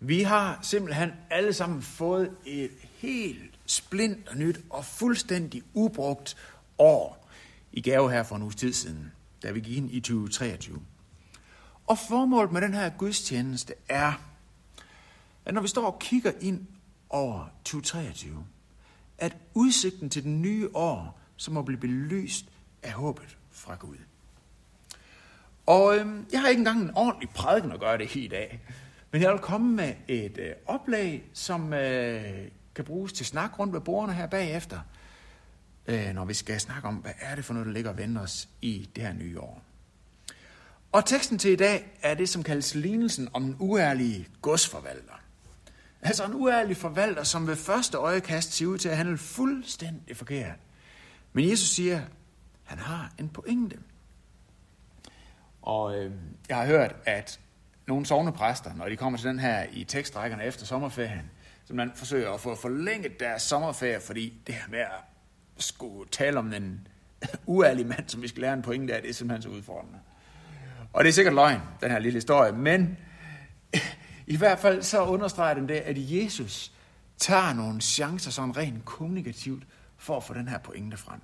Vi har simpelthen alle sammen fået et helt splint og nyt og fuldstændig ubrugt år i gave her for en uges tid siden, da vi gik ind i 2023. Og formålet med den her gudstjeneste er, at når vi står og kigger ind over 2023, at udsigten til den nye år, som må blive belyst af håbet fra Gud. Og øhm, jeg har ikke engang en ordentlig prædiken at gøre det i dag, men jeg vil komme med et øh, oplag, som øh, kan bruges til snak rundt ved bordene her bagefter, øh, når vi skal snakke om, hvad er det for noget, der ligger og venter os i det her nye år. Og teksten til i dag er det, som kaldes lignelsen om den uærlige godsforvalter. Altså en uærlig forvalter, som ved første øjekast ser ud til at handle fuldstændig forkert. Men Jesus siger, han har en pointe. Og øh, jeg har hørt, at nogle sovnepræster, når de kommer til den her i tekstrækkerne efter sommerferien, som man forsøger at få forlænget deres sommerferie, fordi det her med at skulle tale om en uærlig mand, som vi skal lære en pointe af, det er simpelthen så udfordrende. Og det er sikkert løgn, den her lille historie, men i hvert fald så understreger den det, at Jesus tager nogle chancer sådan rent kommunikativt for at få den her pointe frem.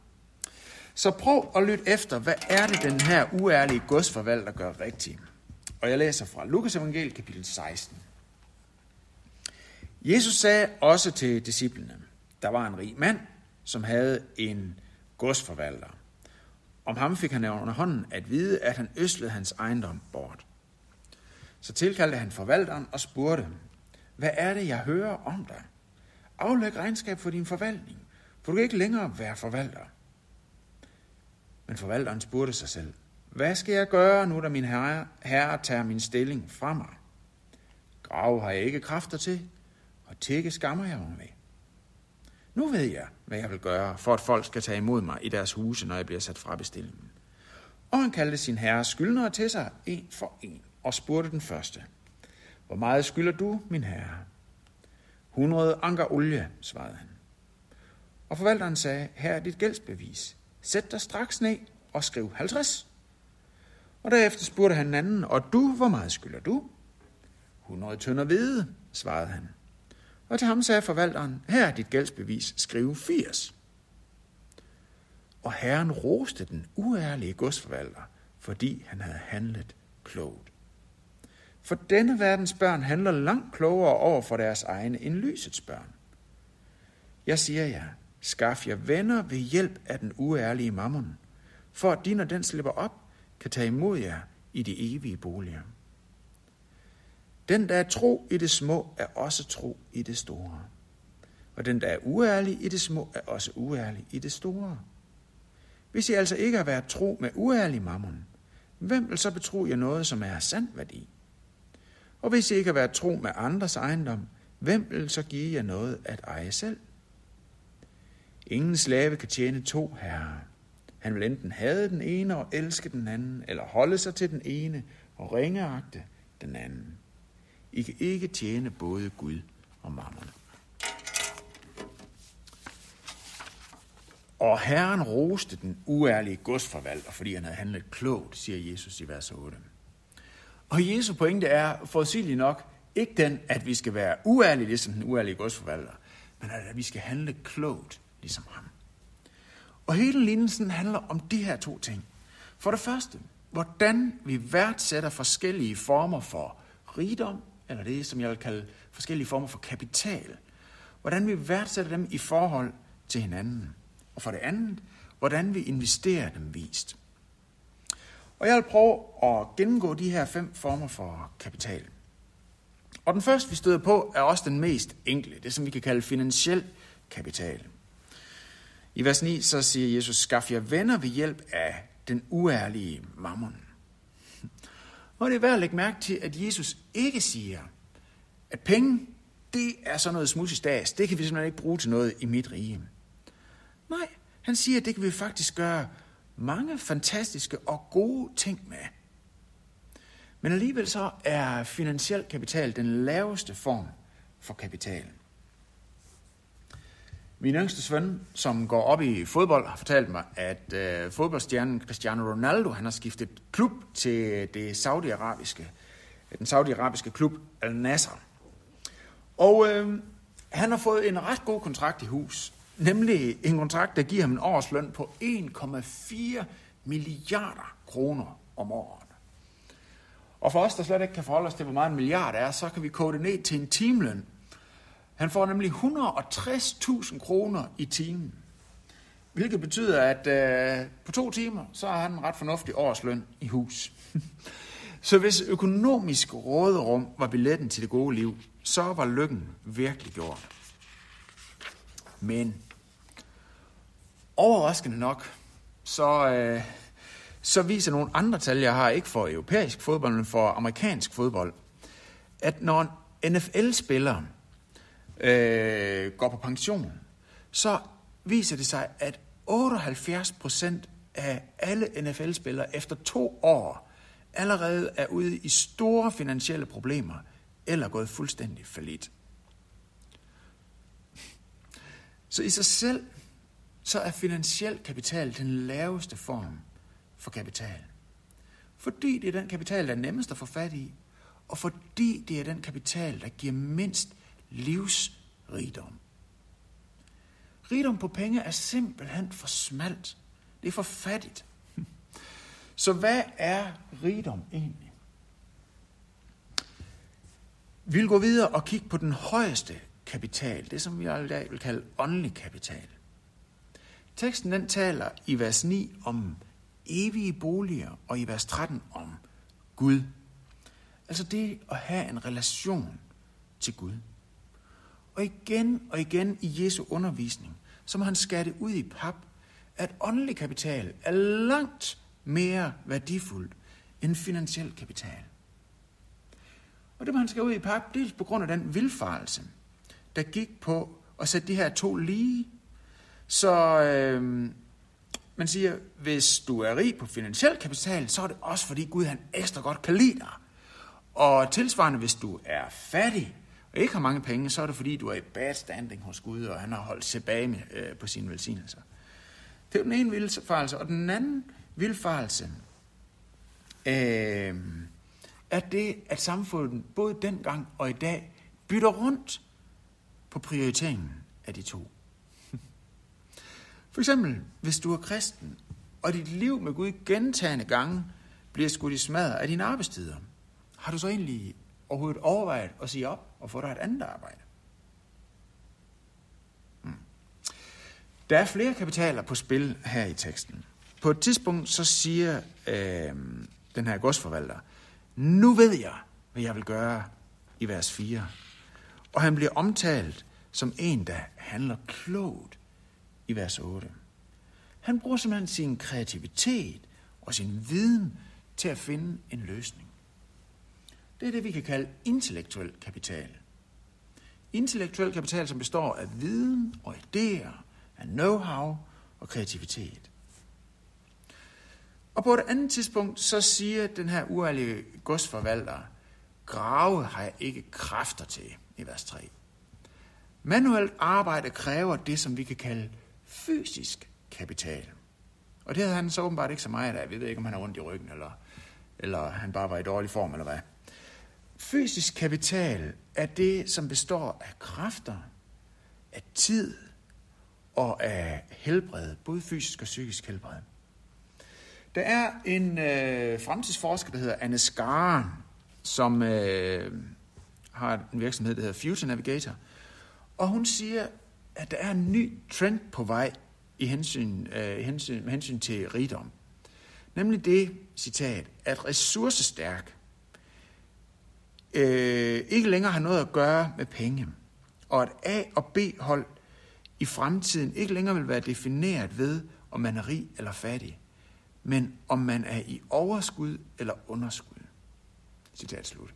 Så prøv at lytte efter, hvad er det, den her uærlige godsforvalter gør rigtigt? Og jeg læser fra Lukas evangel kapitel 16. Jesus sagde også til disciplene, der var en rig mand, som havde en godsforvalter. Om ham fik han under hånden at vide, at han øslede hans ejendom bort. Så tilkaldte han forvalteren og spurgte, hvad er det, jeg hører om dig? Aflæg regnskab for din forvaltning, for du kan ikke længere være forvalter. Men forvalteren spurgte sig selv, hvad skal jeg gøre nu, da min herre, herre tager min stilling fra mig? Grave har jeg ikke kræfter til, og tække skammer jeg mig med. Nu ved jeg, hvad jeg vil gøre, for at folk skal tage imod mig i deres huse, når jeg bliver sat fra bestillingen. Og han kaldte sin herre skyldnere til sig, en for en, og spurgte den første. Hvor meget skylder du, min herre? 100 anker olie, svarede han. Og forvalteren sagde, her er dit gældsbevis. Sæt dig straks ned og skriv 50. Og derefter spurgte han anden, og du, hvor meget skylder du? 100 tønder hvide, svarede han. Og til ham sagde forvalteren, her er dit gældsbevis, skriv 80. Og herren roste den uærlige godsforvalter, fordi han havde handlet klogt. For denne verdens børn handler langt klogere over for deres egne end lysets børn. Jeg siger jer, skaf jer venner ved hjælp af den uærlige mammon, for at din og den slipper op, kan tage imod jer i de evige boliger. Den, der er tro i det små, er også tro i det store. Og den, der er uærlig i det små, er også uærlig i det store. Hvis I altså ikke har været tro med uærlig mammon, hvem vil så betro jer noget, som er sand værdi? Og hvis I ikke har været tro med andres ejendom, hvem vil så give jer noget at eje selv? Ingen slave kan tjene to herrer. Han vil enten have den ene og elske den anden, eller holde sig til den ene og ringeagte den anden. I kan ikke tjene både Gud og mammon. Og Herren roste den uærlige godsforvalter, fordi han havde handlet klogt, siger Jesus i vers 8. Og Jesu pointe er forudsigeligt nok ikke den, at vi skal være uærlige, ligesom den uærlige godsforvalter, men at vi skal handle klogt, ligesom ham. Og hele lignelsen handler om de her to ting. For det første, hvordan vi værdsætter forskellige former for rigdom, eller det, som jeg vil kalde forskellige former for kapital. Hvordan vi værdsætter dem i forhold til hinanden. Og for det andet, hvordan vi investerer dem vist. Og jeg vil prøve at gennemgå de her fem former for kapital. Og den første, vi støder på, er også den mest enkle, det som vi kan kalde finansiel kapital. I vers 9 så siger Jesus, skaff jer venner ved hjælp af den uærlige mammon. Og det er værd at lægge mærke til, at Jesus ikke siger, at penge, det er sådan noget smudsig stads. Det kan vi simpelthen ikke bruge til noget i mit rige. Nej, han siger, at det kan vi faktisk gøre mange fantastiske og gode ting med. Men alligevel så er finansiel kapital den laveste form for kapital. Min yngste søn, som går op i fodbold, har fortalt mig, at øh, fodboldstjernen Cristiano Ronaldo han har skiftet klub til det saudiarabiske, den saudiarabiske klub Al Nassr. Og øh, han har fået en ret god kontrakt i hus. Nemlig en kontrakt, der giver ham en årsløn på 1,4 milliarder kroner om året. Og for os, der slet ikke kan forholde os til, hvor meget en milliard er, så kan vi kode det ned til en timeløn. Han får nemlig 160.000 kroner i timen. Hvilket betyder, at øh, på to timer, så har han en ret fornuftig årsløn i hus. så hvis økonomisk råderum var billetten til det gode liv, så var lykken virkelig gjort. Men overraskende nok, så, øh, så viser nogle andre tal, jeg har ikke for europæisk fodbold, men for amerikansk fodbold, at når en NFL-spiller øh, går på pension, så viser det sig, at 78 procent af alle NFL-spillere efter to år allerede er ude i store finansielle problemer eller gået fuldstændig falit. Så i sig selv, så er finansiel kapital den laveste form for kapital. Fordi det er den kapital, der er nemmest at få fat i, og fordi det er den kapital, der giver mindst livsrigdom. Rigdom på penge er simpelthen for smalt. Det er for fattigt. Så hvad er rigdom egentlig? Vi vil gå videre og kigge på den højeste kapital, det som vi i dag vil kalde åndelig kapital. Teksten den taler i vers 9 om evige boliger, og i vers 13 om Gud. Altså det at have en relation til Gud. Og igen og igen i Jesu undervisning, som han skatte ud i pap, at åndelig kapital er langt mere værdifuldt end finansiel kapital. Og det man skal ud i pap, det er på grund af den vilfarelse, der gik på at sætte de her to lige. Så øh, man siger, hvis du er rig på finansiel kapital, så er det også fordi Gud han ekstra godt kan lide dig. Og tilsvarende, hvis du er fattig og ikke har mange penge, så er det fordi, du er i bad standing hos Gud, og han har holdt tilbage med, øh, på sine velsignelser. Det er den ene vildfarelse. Og den anden vildfarelse øh, er det, at samfundet både dengang og i dag bytter rundt på prioriteringen af de to. For eksempel, hvis du er kristen, og dit liv med Gud gentagende gange bliver skudt i smadret af dine arbejdstider, har du så egentlig overhovedet overvejet at sige op og få dig et andet arbejde? Hmm. Der er flere kapitaler på spil her i teksten. På et tidspunkt så siger øh, den her godsforvalter, nu ved jeg, hvad jeg vil gøre i vers 4. Og han bliver omtalt som en, der handler klogt i vers 8. Han bruger simpelthen sin kreativitet og sin viden til at finde en løsning. Det er det, vi kan kalde intellektuel kapital. Intellektuel kapital, som består af viden og idéer, af know-how og kreativitet. Og på et andet tidspunkt, så siger den her uærlige godsforvalter, grave har jeg ikke kræfter til, i vers 3. Manuelt arbejde kræver det, som vi kan kalde fysisk kapital. Og det havde han så åbenbart ikke så meget af. Vi ved ikke, om han har rundt i ryggen, eller, eller han bare var i dårlig form, eller hvad. Fysisk kapital er det, som består af kræfter, af tid og af helbred, både fysisk og psykisk helbred. Der er en øh, fremtidsforsker, der hedder Anne Skaren, som øh, har en virksomhed, der hedder Future Navigator. Og hun siger, at der er en ny trend på vej i hensyn, øh, hensyn, med hensyn til rigdom. Nemlig det, citat, at ressourcestærk øh, ikke længere har noget at gøre med penge, og at A- og B-hold i fremtiden ikke længere vil være defineret ved, om man er rig eller fattig, men om man er i overskud eller underskud. Citat slut.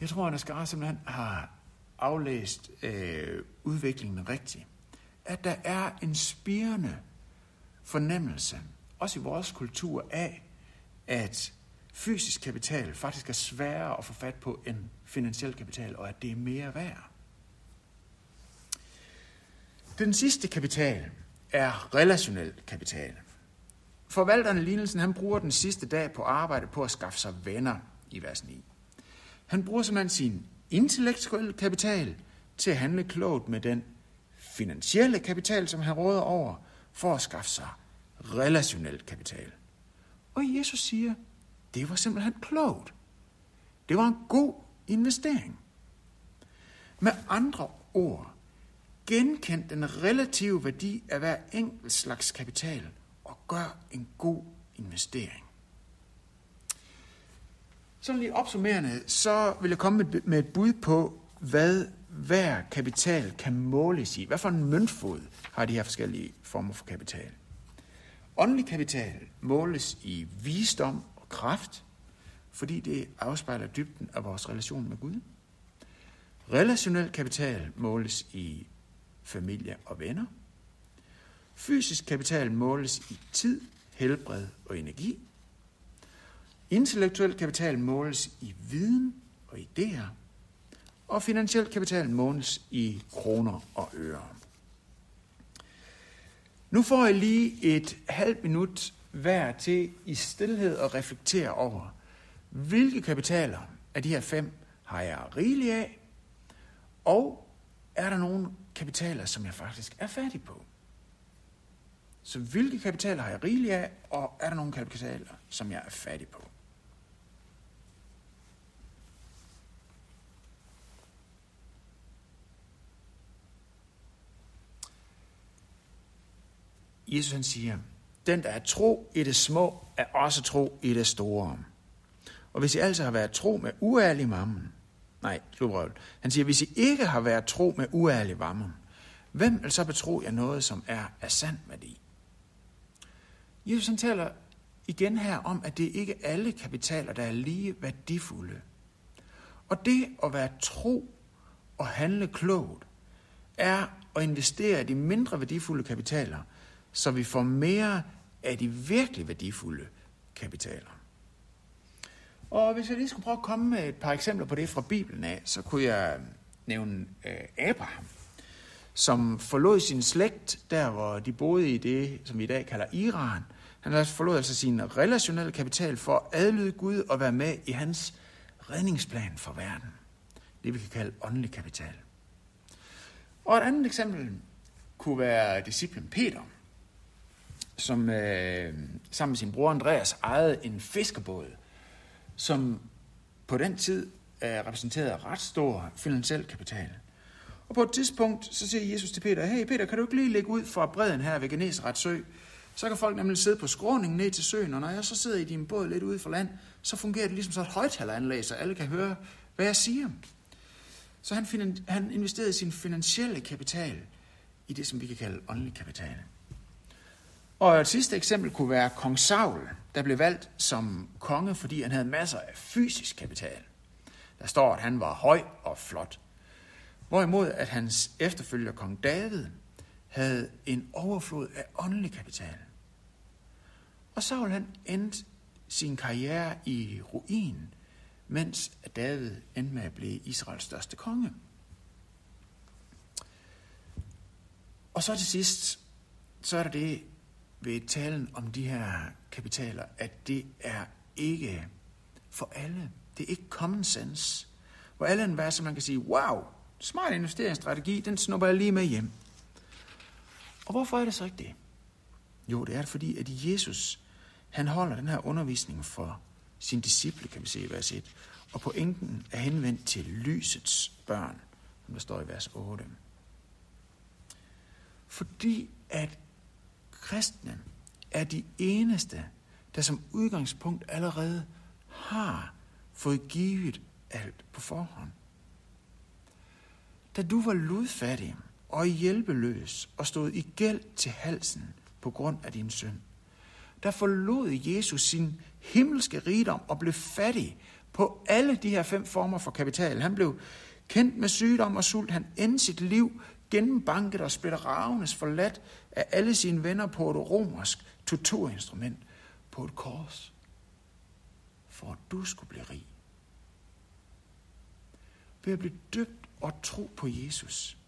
Jeg tror, at Asgar simpelthen har aflæst øh, udviklingen rigtigt. At der er en spirende fornemmelse, også i vores kultur, af, at fysisk kapital faktisk er sværere at få fat på end finansiel kapital, og at det er mere værd. Den sidste kapital er relationel kapital. Forvalteren Lignelsen, han bruger den sidste dag på arbejde på at skaffe sig venner i vers 9. Han bruger simpelthen sin intellektuelle kapital til at handle klogt med den finansielle kapital, som han råder over, for at skaffe sig relationel kapital. Og Jesus siger, det var simpelthen klogt. Det var en god investering. Med andre ord, genkend den relative værdi af hver enkelt slags kapital og gør en god investering. Sådan lige opsummerende, så vil jeg komme med et bud på, hvad hver kapital kan måles i. Hvad for en møntfod har de her forskellige former for kapital? Åndelig kapital måles i visdom kraft, fordi det afspejler dybden af vores relation med Gud. Relationel kapital måles i familie og venner. Fysisk kapital måles i tid, helbred og energi. Intellektuel kapital måles i viden og idéer. Og finansiel kapital måles i kroner og øre. Nu får jeg lige et halvt minut værd til i stillhed at reflektere over, hvilke kapitaler af de her fem har jeg rigeligt af, og er der nogle kapitaler, som jeg faktisk er færdig på? Så hvilke kapitaler har jeg rigeligt af, og er der nogle kapitaler, som jeg er færdig på? Jesus han siger, den der er tro i det små, er også tro i det store. Og hvis I altså har været tro med uærlig mammen, nej, slutrøvel, han siger, hvis I ikke har været tro med uærlig mammen, hvem vil så betro jer noget, som er af sand værdi? Jesus han taler igen her om, at det ikke er alle kapitaler, der er lige værdifulde. Og det at være tro og handle klogt, er at investere i de mindre værdifulde kapitaler, så vi får mere af de virkelig værdifulde kapitaler. Og hvis jeg lige skulle prøve at komme med et par eksempler på det fra Bibelen af, så kunne jeg nævne øh, Abraham, som forlod sin slægt, der hvor de boede i det, som vi i dag kalder Iran. Han forlod altså sin relationelle kapital for at adlyde Gud og være med i hans redningsplan for verden. Det vi kan kalde åndelig kapital. Og et andet eksempel kunne være disciplen Peter, som øh, sammen med sin bror Andreas ejede en fiskerbåd, som på den tid øh, repræsenterede ret stor finansiel kapital. Og på et tidspunkt, så siger Jesus til Peter, hey Peter, kan du ikke lige lægge ud fra bredden her ved Genesaret sø? Så kan folk nemlig sidde på skråningen ned til søen, og når jeg så sidder i din båd lidt ude for land, så fungerer det ligesom så et højtaleranlæg, så alle kan høre, hvad jeg siger. Så han, han investerede sin finansielle kapital i det, som vi kan kalde åndelig kapital. Og et sidste eksempel kunne være kong Saul, der blev valgt som konge, fordi han havde masser af fysisk kapital. Der står, at han var høj og flot. Hvorimod at hans efterfølger, kong David, havde en overflod af åndelig kapital. Og Saul han endte sin karriere i ruin, mens David endte med at blive Israels største konge. Og så til sidst, så er der det, ved talen om de her kapitaler, at det er ikke for alle. Det er ikke common sense. Hvor alle en værd, så man kan sige, wow, smart investeringsstrategi, den snupper jeg lige med hjem. Og hvorfor er det så ikke det? Jo, det er det fordi, at Jesus, han holder den her undervisning for sin disciple, kan vi se i vers 1. Og pointen er henvendt til lysets børn, som der står i vers 8. Fordi at kristne er de eneste, der som udgangspunkt allerede har fået givet alt på forhånd. Da du var ludfattig og hjælpeløs og stod i gæld til halsen på grund af din synd, der forlod Jesus sin himmelske rigdom og blev fattig på alle de her fem former for kapital. Han blev kendt med sygdom og sult. Han endte sit liv gennembanket og splitteravnes forladt af alle sine venner på et romersk torturinstrument på et kors, for at du skulle blive rig. Ved at blive døbt og tro på Jesus,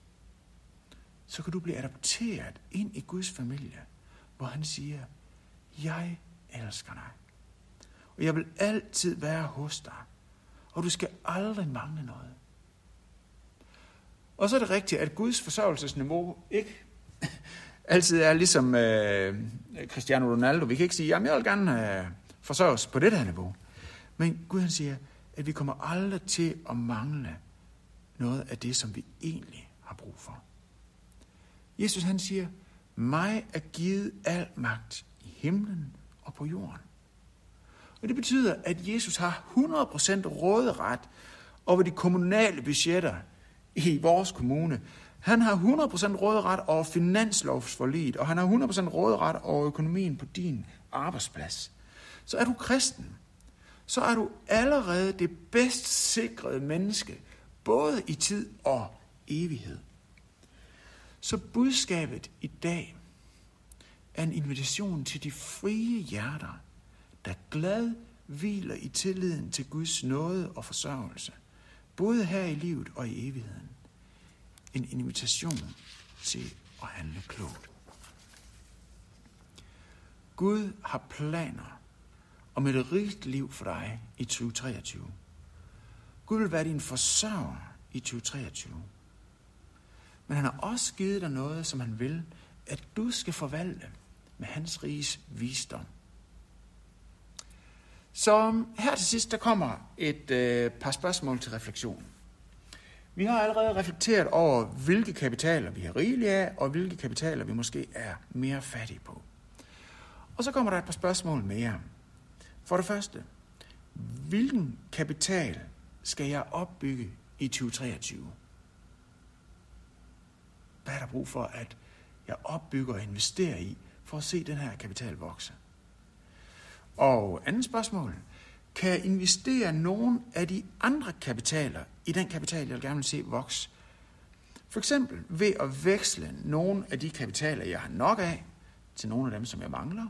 så kan du blive adopteret ind i Guds familie, hvor han siger, jeg elsker dig, og jeg vil altid være hos dig, og du skal aldrig mangle noget. Og så er det rigtigt, at Guds forsørgelsesniveau ikke altid er ligesom øh, Cristiano Ronaldo. Vi kan ikke sige, jamen jeg vil gerne øh, os på det her niveau. Men Gud han siger, at vi kommer aldrig til at mangle noget af det, som vi egentlig har brug for. Jesus han siger, mig er givet al magt i himlen og på jorden. Og det betyder, at Jesus har 100% råderet over de kommunale budgetter i vores kommune. Han har 100% råderet over finanslovsforliget, og han har 100% råderet over økonomien på din arbejdsplads. Så er du kristen, så er du allerede det bedst sikrede menneske, både i tid og evighed. Så budskabet i dag er en invitation til de frie hjerter, der glad hviler i tilliden til Guds nåde og forsørgelse, både her i livet og i evigheden. En invitation til at handle klogt. Gud har planer om et rigt liv for dig i 2023. Gud vil være din forsørger i 2023. Men han har også givet dig noget, som han vil, at du skal forvalte med hans riges visdom. Så her til sidst, der kommer et øh, par spørgsmål til refleksion. Vi har allerede reflekteret over, hvilke kapitaler vi har rigeligt af, og hvilke kapitaler vi måske er mere fattige på. Og så kommer der et par spørgsmål mere. For det første, hvilken kapital skal jeg opbygge i 2023? Hvad er der brug for, at jeg opbygger og investerer i, for at se den her kapital vokse? Og andet spørgsmål. Kan jeg investere nogen af de andre kapitaler i den kapital, jeg gerne vil se vokse? For eksempel ved at veksle nogle af de kapitaler, jeg har nok af, til nogle af dem, som jeg mangler.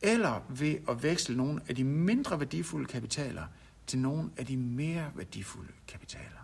Eller ved at veksle nogle af de mindre værdifulde kapitaler til nogle af de mere værdifulde kapitaler.